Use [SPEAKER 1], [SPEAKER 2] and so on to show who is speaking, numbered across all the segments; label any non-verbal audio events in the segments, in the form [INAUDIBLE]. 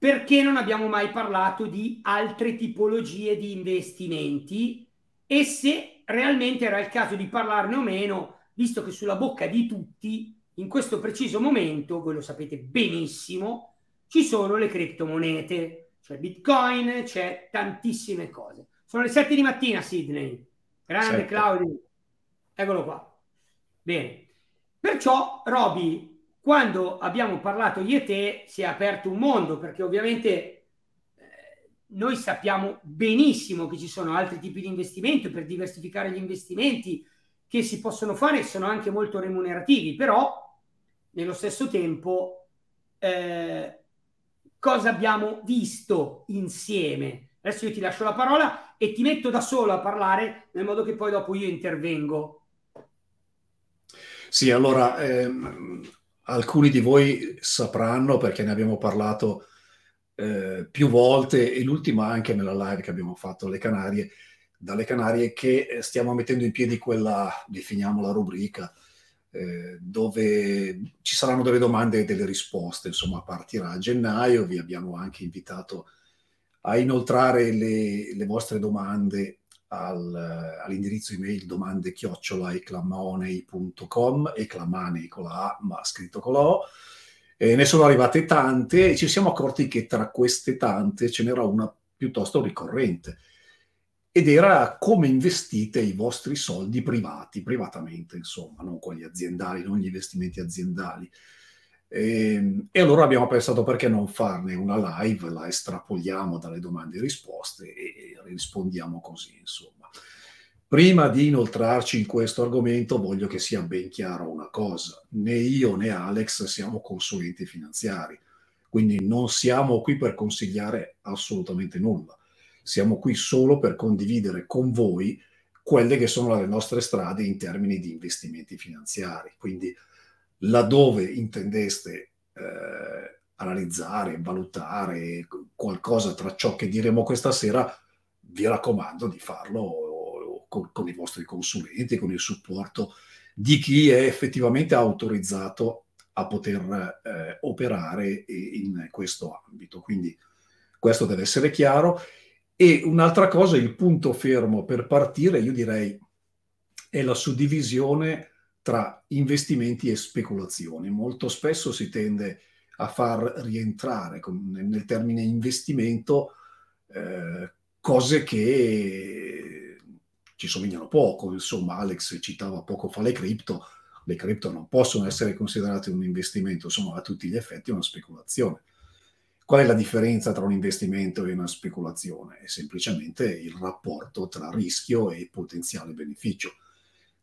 [SPEAKER 1] perché non abbiamo mai parlato di altre tipologie di investimenti e se realmente era il caso di parlarne o meno, visto che sulla bocca di tutti, in questo preciso momento, voi lo sapete benissimo, ci sono le criptomonete, c'è Bitcoin, c'è tantissime cose. Sono le 7 di mattina, Sydney. Grande certo. Claudio. Eccolo qua. Bene. Perciò, Roby, quando abbiamo parlato io e te si è aperto un mondo perché ovviamente eh, noi sappiamo benissimo che ci sono altri tipi di investimento per diversificare gli investimenti che si possono fare e sono anche molto remunerativi, però nello stesso tempo eh, cosa abbiamo visto insieme? Adesso io ti lascio la parola e ti metto da solo a parlare nel modo che poi dopo io intervengo.
[SPEAKER 2] Sì, allora ehm, alcuni di voi sapranno perché ne abbiamo parlato eh, più volte e l'ultima anche nella live che abbiamo fatto alle Canarie, dalle Canarie che eh, stiamo mettendo in piedi quella, definiamo la rubrica, eh, dove ci saranno delle domande e delle risposte, insomma partirà a gennaio, vi abbiamo anche invitato a inoltrare le, le vostre domande al, all'indirizzo email domande chiocciola eclamonei.com eclamanei con la A ma scritto con la O e ne sono arrivate tante e ci siamo accorti che tra queste tante ce n'era una piuttosto ricorrente ed era come investite i vostri soldi privati, privatamente insomma, non quelli aziendali, non gli investimenti aziendali. E, ehm, e, allora abbiamo pensato perché non farne una live, la estrapoliamo dalle domande e risposte e rispondiamo così, insomma. Prima di inoltrarci in questo argomento voglio che sia ben chiaro una cosa, né io né Alex siamo consulenti finanziari, quindi non siamo qui per consigliare assolutamente nulla, siamo qui solo per condividere con voi quelle che sono le nostre strade in termini di investimenti finanziari, quindi laddove intendeste eh, analizzare, valutare qualcosa tra ciò che diremo questa sera, vi raccomando di farlo con, con i vostri consulenti, con il supporto di chi è effettivamente autorizzato a poter eh, operare in questo ambito. Quindi questo deve essere chiaro. E un'altra cosa, il punto fermo per partire, io direi, è la suddivisione tra investimenti e speculazioni. Molto spesso si tende a far rientrare con, nel termine investimento eh, cose che ci somigliano poco. Insomma, Alex citava poco fa le cripto. Le cripto non possono essere considerate un investimento, sono a tutti gli effetti una speculazione. Qual è la differenza tra un investimento e una speculazione? È semplicemente il rapporto tra rischio e potenziale beneficio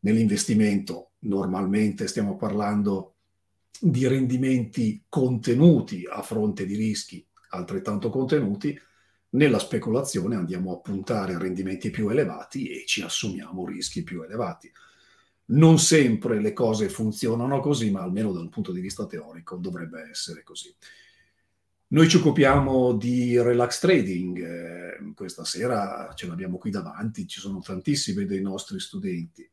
[SPEAKER 2] nell'investimento normalmente stiamo parlando di rendimenti contenuti a fronte di rischi altrettanto contenuti, nella speculazione andiamo a puntare a rendimenti più elevati e ci assumiamo rischi più elevati. Non sempre le cose funzionano così, ma almeno dal punto di vista teorico dovrebbe essere così. Noi ci occupiamo di relax trading, eh, questa sera ce l'abbiamo qui davanti, ci sono tantissimi dei nostri studenti.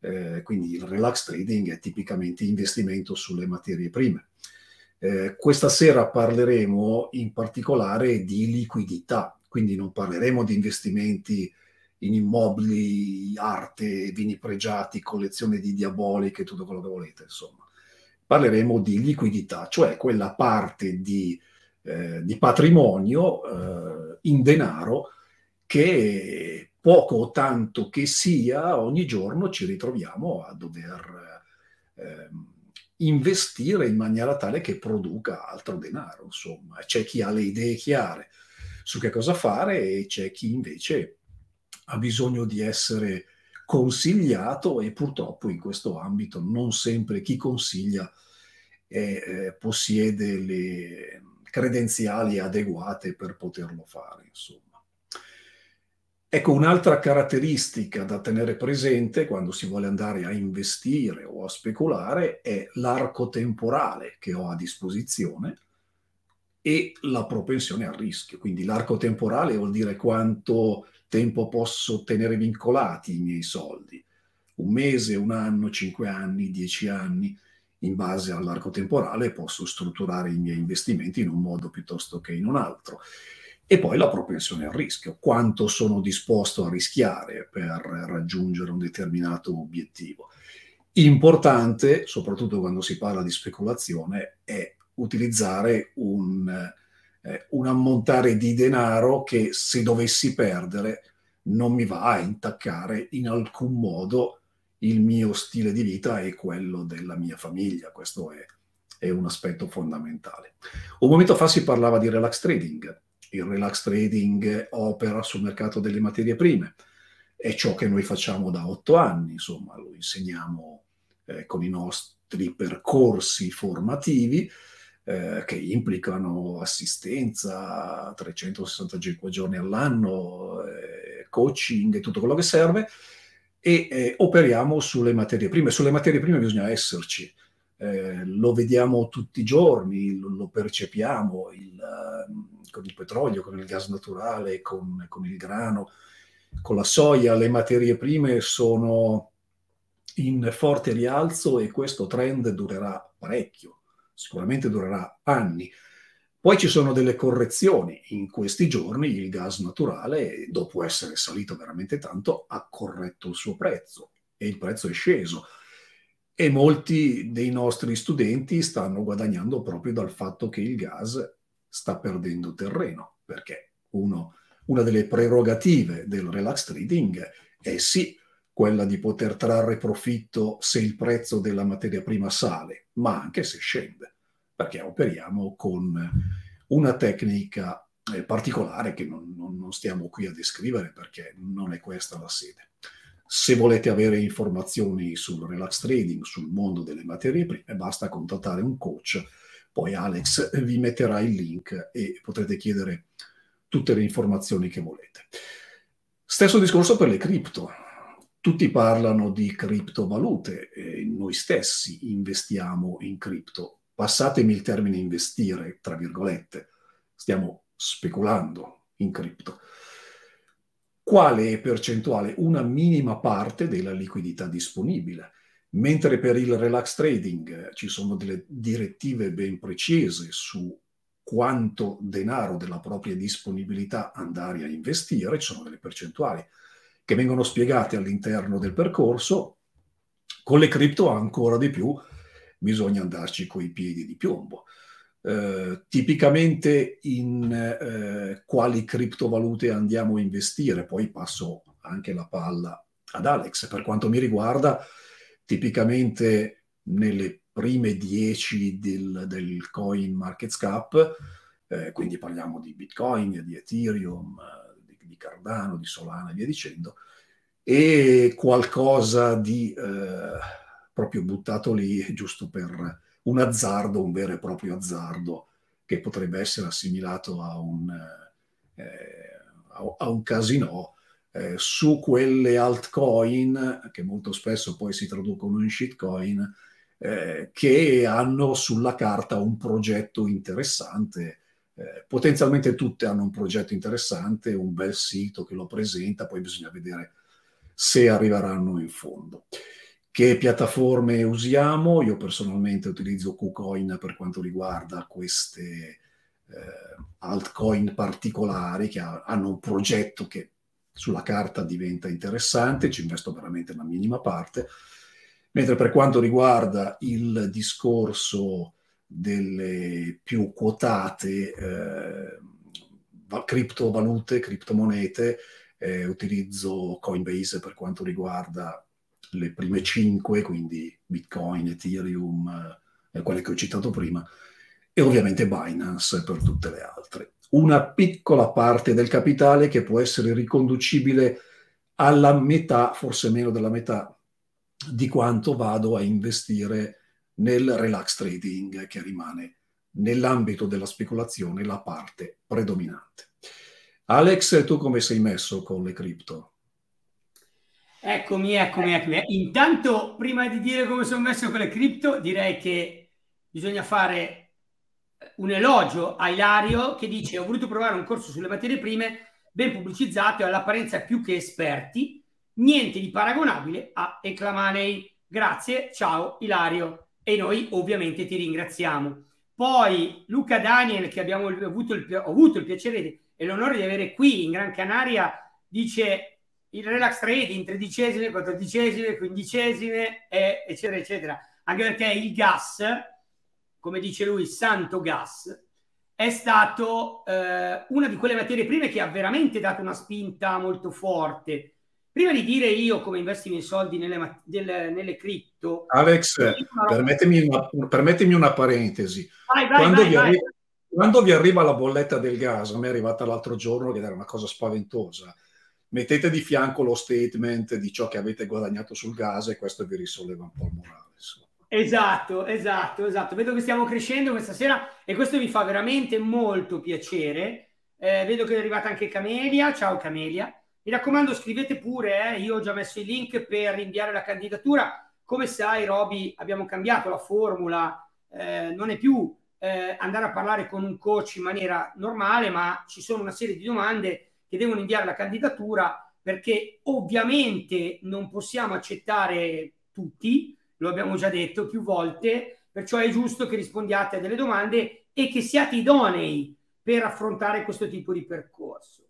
[SPEAKER 2] Eh, quindi il relax trading è tipicamente investimento sulle materie prime. Eh, questa sera parleremo in particolare di liquidità, quindi non parleremo di investimenti in immobili, arte, vini pregiati, collezione di diaboliche, tutto quello che volete, insomma. Parleremo di liquidità, cioè quella parte di, eh, di patrimonio eh, in denaro che poco o tanto che sia, ogni giorno ci ritroviamo a dover eh, investire in maniera tale che produca altro denaro. Insomma, c'è chi ha le idee chiare su che cosa fare e c'è chi invece ha bisogno di essere consigliato e purtroppo in questo ambito non sempre chi consiglia eh, possiede le credenziali adeguate per poterlo fare. Insomma. Ecco, un'altra caratteristica da tenere presente quando si vuole andare a investire o a speculare è l'arco temporale che ho a disposizione e la propensione al rischio. Quindi l'arco temporale vuol dire quanto tempo posso tenere vincolati i miei soldi. Un mese, un anno, cinque anni, dieci anni. In base all'arco temporale posso strutturare i miei investimenti in un modo piuttosto che in un altro. E poi la propensione al rischio, quanto sono disposto a rischiare per raggiungere un determinato obiettivo. Importante, soprattutto quando si parla di speculazione, è utilizzare un, eh, un ammontare di denaro che se dovessi perdere non mi va a intaccare in alcun modo il mio stile di vita e quello della mia famiglia. Questo è, è un aspetto fondamentale. Un momento fa si parlava di relax trading il relax trading opera sul mercato delle materie prime. È ciò che noi facciamo da otto anni, insomma, lo insegniamo eh, con i nostri percorsi formativi eh, che implicano assistenza 365 giorni all'anno, eh, coaching e tutto quello che serve e eh, operiamo sulle materie prime. Sulle materie prime bisogna esserci, eh, lo vediamo tutti i giorni, lo, lo percepiamo il, uh, con il petrolio, con il gas naturale, con, con, il grano, con la soia, le materie prime sono in forte rialzo e questo trend durerà parecchio, sicuramente durerà anni. Poi ci sono delle correzioni. In questi giorni il gas naturale, dopo essere salito veramente tanto, ha corretto il suo prezzo e il prezzo è sceso e molti dei nostri studenti stanno guadagnando proprio dal fatto che il gas sta perdendo terreno, perché uno, una delle prerogative del relax trading è sì quella di poter trarre profitto se il prezzo della materia prima sale, ma anche se scende, perché operiamo con una tecnica eh, particolare che non, non, non stiamo qui a descrivere perché non è questa la sede. Se volete avere informazioni sul relax trading, sul mondo delle materie prime, basta contattare un coach. Poi Alex vi metterà il link e potrete chiedere tutte le informazioni che volete. Stesso discorso per le cripto. Tutti parlano di criptovalute, noi stessi investiamo in cripto. Passatemi il termine investire, tra virgolette, stiamo speculando in cripto quale percentuale? Una minima parte della liquidità disponibile. Mentre per il relax trading ci sono delle direttive ben precise su quanto denaro della propria disponibilità andare a investire, ci sono delle percentuali che vengono spiegate all'interno del percorso, con le cripto ancora di più bisogna andarci coi piedi di piombo. Eh, tipicamente in eh, quali criptovalute andiamo a investire, poi passo anche la palla ad Alex. Per quanto mi riguarda, tipicamente nelle prime 10 del, del coin market cap, eh, quindi parliamo di Bitcoin, di Ethereum, di, di, Cardano, di Solana e via dicendo, e qualcosa di eh, proprio buttato lì [LAUGHS] giusto per un azzardo, un vero e proprio azzardo, che potrebbe essere assimilato a un, eh, a, un casino, eh, su quelle altcoin, che molto spesso poi si traducono in shitcoin, eh, che hanno sulla carta un progetto interessante. Eh, potenzialmente tutte hanno un progetto interessante, un bel sito che lo presenta, poi bisogna vedere se arriveranno in fondo. Che piattaforme usiamo? Io personalmente utilizzo KuCoin per quanto riguarda queste eh, altcoin particolari che ha, hanno un progetto che sulla carta diventa interessante, ci investo veramente una minima parte, mentre per quanto riguarda il discorso delle più quotate eh, criptovalute, criptomonete, eh, utilizzo Coinbase per quanto riguarda le prime cinque, quindi Bitcoin, Ethereum, eh, quelle che ho citato prima, e ovviamente Binance per tutte le altre. Una piccola parte del capitale che può essere riconducibile alla metà, forse meno della metà, di quanto vado a investire nel relax trading, che rimane nell'ambito della speculazione la parte predominante. Alex, tu come sei messo con le cripto?
[SPEAKER 1] Eccomi, eccomi, eccomi. Intanto, prima di dire come sono messo con le cripto, direi che bisogna fare un elogio a Ilario che dice ho voluto provare un corso sulle materie prime ben pubblicizzato e all'apparenza più che esperti, niente di paragonabile a Eclamanei. Grazie, ciao Ilario. E noi ovviamente ti ringraziamo. Poi Luca Daniel, che abbiamo avuto il, avuto il piacere e l'onore di avere qui in Gran Canaria, dice il relax trading, tredicesime, quattordicesime, quindicesime, eccetera, eccetera. Anche perché il gas, come dice lui, santo gas, è stato eh, una di quelle materie prime che ha veramente dato una spinta molto forte. Prima di dire io come investi i miei soldi nelle, delle, nelle cripto...
[SPEAKER 2] Alex, permettimi una, permettimi una parentesi. Vai, vai, quando, vai, vi arriva, quando vi arriva la bolletta del gas, a me è arrivata l'altro giorno, che era una cosa spaventosa, mettete di fianco lo statement di ciò che avete guadagnato sul gas e questo vi risolleva un po' il morale.
[SPEAKER 1] Esatto, esatto, esatto. Vedo che stiamo crescendo questa sera e questo mi fa veramente molto piacere. Eh, vedo che è arrivata anche Camelia. Ciao Camelia. Mi raccomando, scrivete pure, eh. io ho già messo il link per inviare la candidatura. Come sai, Roby, abbiamo cambiato la formula, eh, non è più eh, andare a parlare con un coach in maniera normale, ma ci sono una serie di domande che devono inviare la candidatura perché ovviamente non possiamo accettare tutti, lo abbiamo già detto più volte, perciò è giusto che rispondiate a delle domande e che siate idonei per affrontare questo tipo di percorso.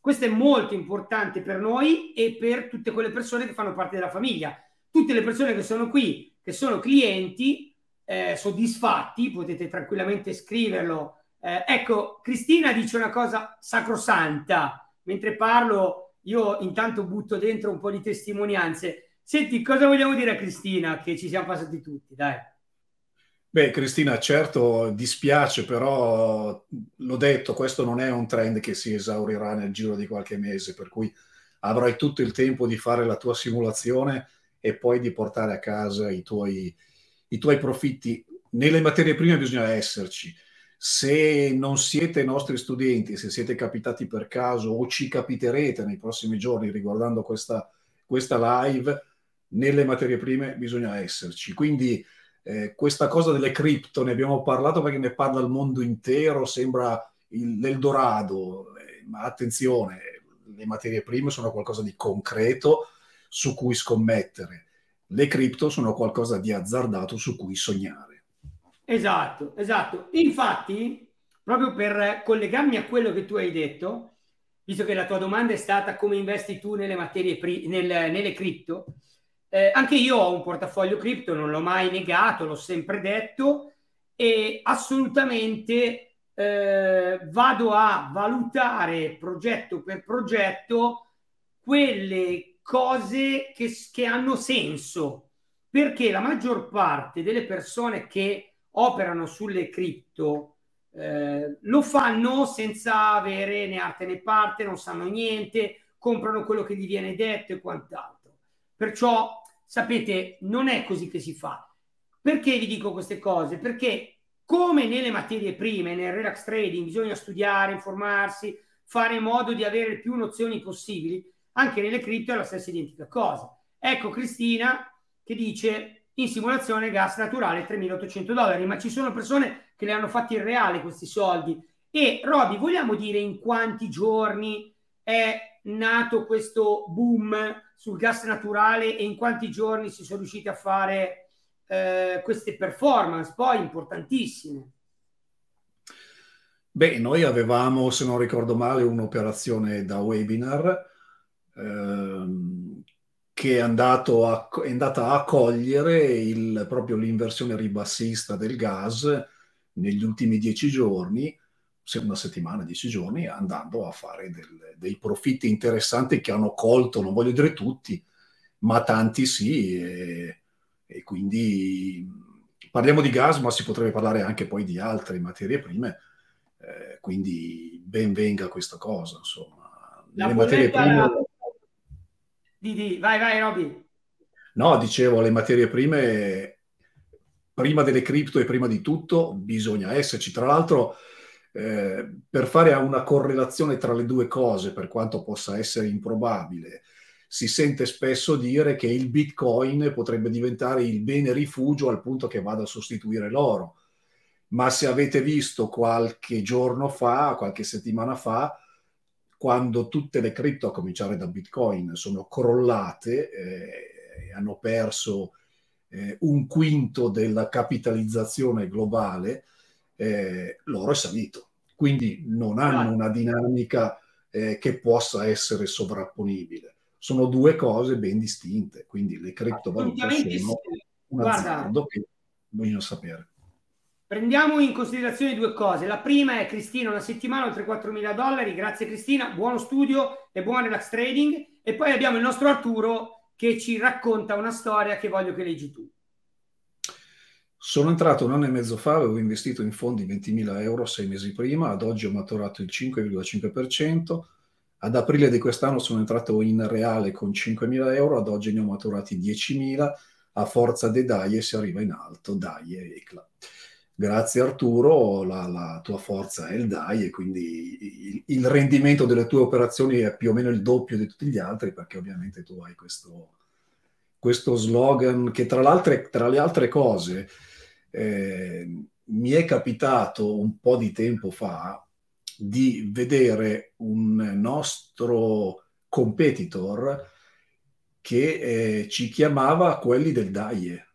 [SPEAKER 1] Questo è molto importante per noi e per tutte quelle persone che fanno parte della famiglia. Tutte le persone che sono qui, che sono clienti, eh, soddisfatti, potete tranquillamente scriverlo eh, ecco, Cristina dice una cosa sacrosanta. Mentre parlo, io intanto butto dentro un po' di testimonianze. Senti, cosa vogliamo dire a Cristina che ci siamo passati tutti? Dai.
[SPEAKER 2] Beh, Cristina, certo dispiace, però l'ho detto, questo non è un trend che si esaurirà nel giro di qualche mese, per cui avrai tutto il tempo di fare la tua simulazione e poi di portare a casa i tuoi, i tuoi profitti. Nelle materie prime bisogna esserci se non siete nostri studenti, se siete capitati per caso o ci capiterete nei prossimi giorni riguardando questa, questa live, nelle materie prime bisogna esserci. Quindi eh, questa cosa delle cripto, ne abbiamo parlato perché ne parla il mondo intero, sembra l'Eldorado, eh, ma attenzione, le materie prime sono qualcosa di concreto su cui scommettere. Le cripto sono qualcosa di azzardato su cui sognare.
[SPEAKER 1] Esatto, esatto. Infatti, proprio per collegarmi a quello che tu hai detto, visto che la tua domanda è stata come investi tu nelle materie pri- nel, nelle cripto, eh, anche io ho un portafoglio cripto, non l'ho mai negato, l'ho sempre detto e assolutamente eh, vado a valutare progetto per progetto quelle cose che, che hanno senso, perché la maggior parte delle persone che operano sulle cripto eh, lo fanno senza avere né arte né parte, non sanno niente, comprano quello che gli viene detto e quant'altro. Perciò, sapete, non è così che si fa. Perché vi dico queste cose? Perché come nelle materie prime, nel relax trading, bisogna studiare, informarsi, fare in modo di avere più nozioni possibili, anche nelle cripto è la stessa identica cosa. Ecco Cristina che dice in simulazione gas naturale 3.800 dollari, ma ci sono persone che le hanno fatti in reale questi soldi. E Roby, vogliamo dire in quanti giorni è nato questo boom sul gas naturale e in quanti giorni si sono riusciti a fare eh, queste performance poi importantissime?
[SPEAKER 2] Beh, noi avevamo, se non ricordo male, un'operazione da webinar ehm, che è, andato a, è andata a cogliere il, proprio l'inversione ribassista del gas negli ultimi dieci giorni, una settimana, dieci giorni, andando a fare del, dei profitti interessanti che hanno colto, non voglio dire tutti, ma tanti sì, e, e quindi parliamo di gas, ma si potrebbe parlare anche poi di altre materie prime, eh, quindi ben venga questa cosa, insomma.
[SPEAKER 1] La le materie prime... Di, di. Vai, vai, Roby.
[SPEAKER 2] No, dicevo, le materie prime, prima delle cripto e prima di tutto, bisogna esserci. Tra l'altro, eh, per fare una correlazione tra le due cose, per quanto possa essere improbabile, si sente spesso dire che il Bitcoin potrebbe diventare il bene rifugio al punto che vada a sostituire l'oro. Ma se avete visto qualche giorno fa, qualche settimana fa, quando tutte le cripto, a cominciare da Bitcoin, sono crollate eh, e hanno perso eh, un quinto della capitalizzazione globale, eh, l'oro è salito. Quindi non hanno una dinamica eh, che possa essere sovrapponibile sono due cose ben distinte, quindi le criptovalute sono un azzardo che bisogna sapere.
[SPEAKER 1] Prendiamo in considerazione due cose. La prima è Cristina, una settimana oltre 4 mila dollari. Grazie Cristina, buono studio e buon relax trading. E poi abbiamo il nostro Arturo che ci racconta una storia che voglio che leggi tu.
[SPEAKER 2] Sono entrato un anno e mezzo fa, avevo investito in fondi 20.000 euro sei mesi prima, ad oggi ho maturato il 5,5%, ad aprile di quest'anno sono entrato in reale con 5.000 euro, ad oggi ne ho maturati 10.000, a forza dei DAI si arriva in alto, DAI e ECLA. Grazie Arturo, la, la, tua forza è il DAI e quindi il, il, rendimento delle tue operazioni è più o meno il doppio di tutti gli altri perché ovviamente tu hai questo, questo slogan che tra, tra, le altre cose eh, mi è capitato un po' di tempo fa di vedere un nostro competitor che eh, ci chiamava quelli del DAIE.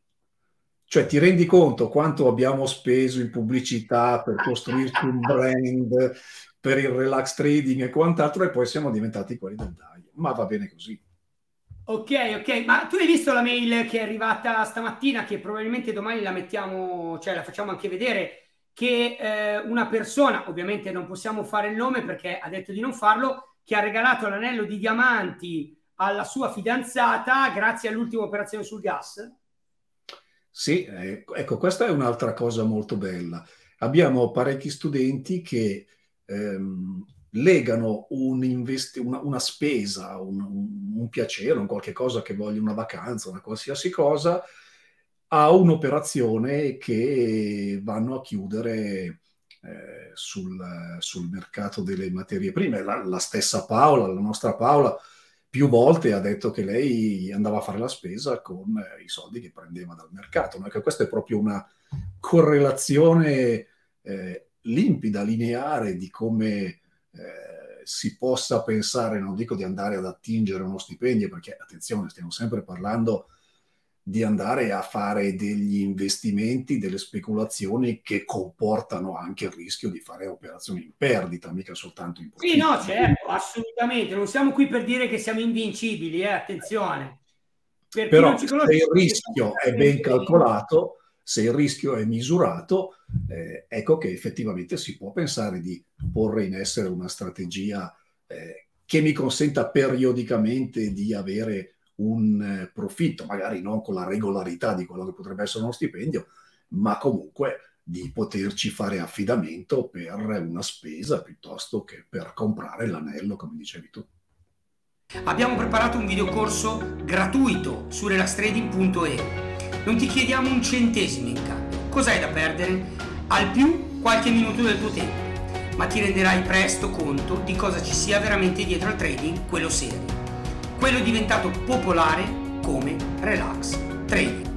[SPEAKER 2] Cioè ti rendi conto quanto abbiamo speso in pubblicità per costruirci un brand, per il relax trading e quant'altro e poi siamo diventati quelli del DAIE. Ma va bene così.
[SPEAKER 1] Ok, ok, ma tu hai visto la mail che è arrivata stamattina che probabilmente domani la mettiamo, cioè la facciamo anche vedere che eh, una persona, ovviamente non possiamo fare il nome perché ha detto di non farlo, che ha regalato l'anello di diamanti alla sua fidanzata grazie all'ultima operazione sul gas?
[SPEAKER 2] Sì, ecco, ecco, questa è un'altra cosa molto bella. Abbiamo parecchi studenti che ehm, legano un investi- una, una, spesa, un, un, piacere, un qualche cosa che vogliono, una vacanza, una qualsiasi cosa, a un'operazione che vanno a chiudere eh, sul, sul, mercato delle materie prime. La, la, stessa Paola, la nostra Paola, più volte ha detto che lei andava a fare la spesa con eh, i soldi che prendeva dal mercato. No? Che questa è proprio una correlazione eh, limpida, lineare di come eh, si possa pensare, non dico di andare ad attingere uno stipendio, perché attenzione, stiamo sempre parlando di andare a fare degli investimenti, delle speculazioni che comportano anche il rischio di fare operazioni in perdita, mica soltanto in
[SPEAKER 1] profitto. Sì, no, certo, assolutamente. Non siamo qui per dire che siamo invincibili, eh, attenzione.
[SPEAKER 2] Per Però se il rischio è ben calcolato, se il rischio è misurato, eh, ecco che effettivamente si può pensare di porre in essere una strategia eh, che mi consenta periodicamente di avere un eh, profitto, magari non con la regolarità di quello che potrebbe essere uno stipendio, ma comunque di poterci fare affidamento per una spesa piuttosto che per comprare l'anello, come dicevi tu.
[SPEAKER 1] Abbiamo preparato un videocorso gratuito su relaxtrading.e. Non ti chiediamo un centesimo in cambio. Cos'hai da perdere? Al più qualche minuto del tuo tempo, ma ti renderai presto conto di cosa ci sia veramente dietro al trading, quello serio quello diventato popolare come relax trading.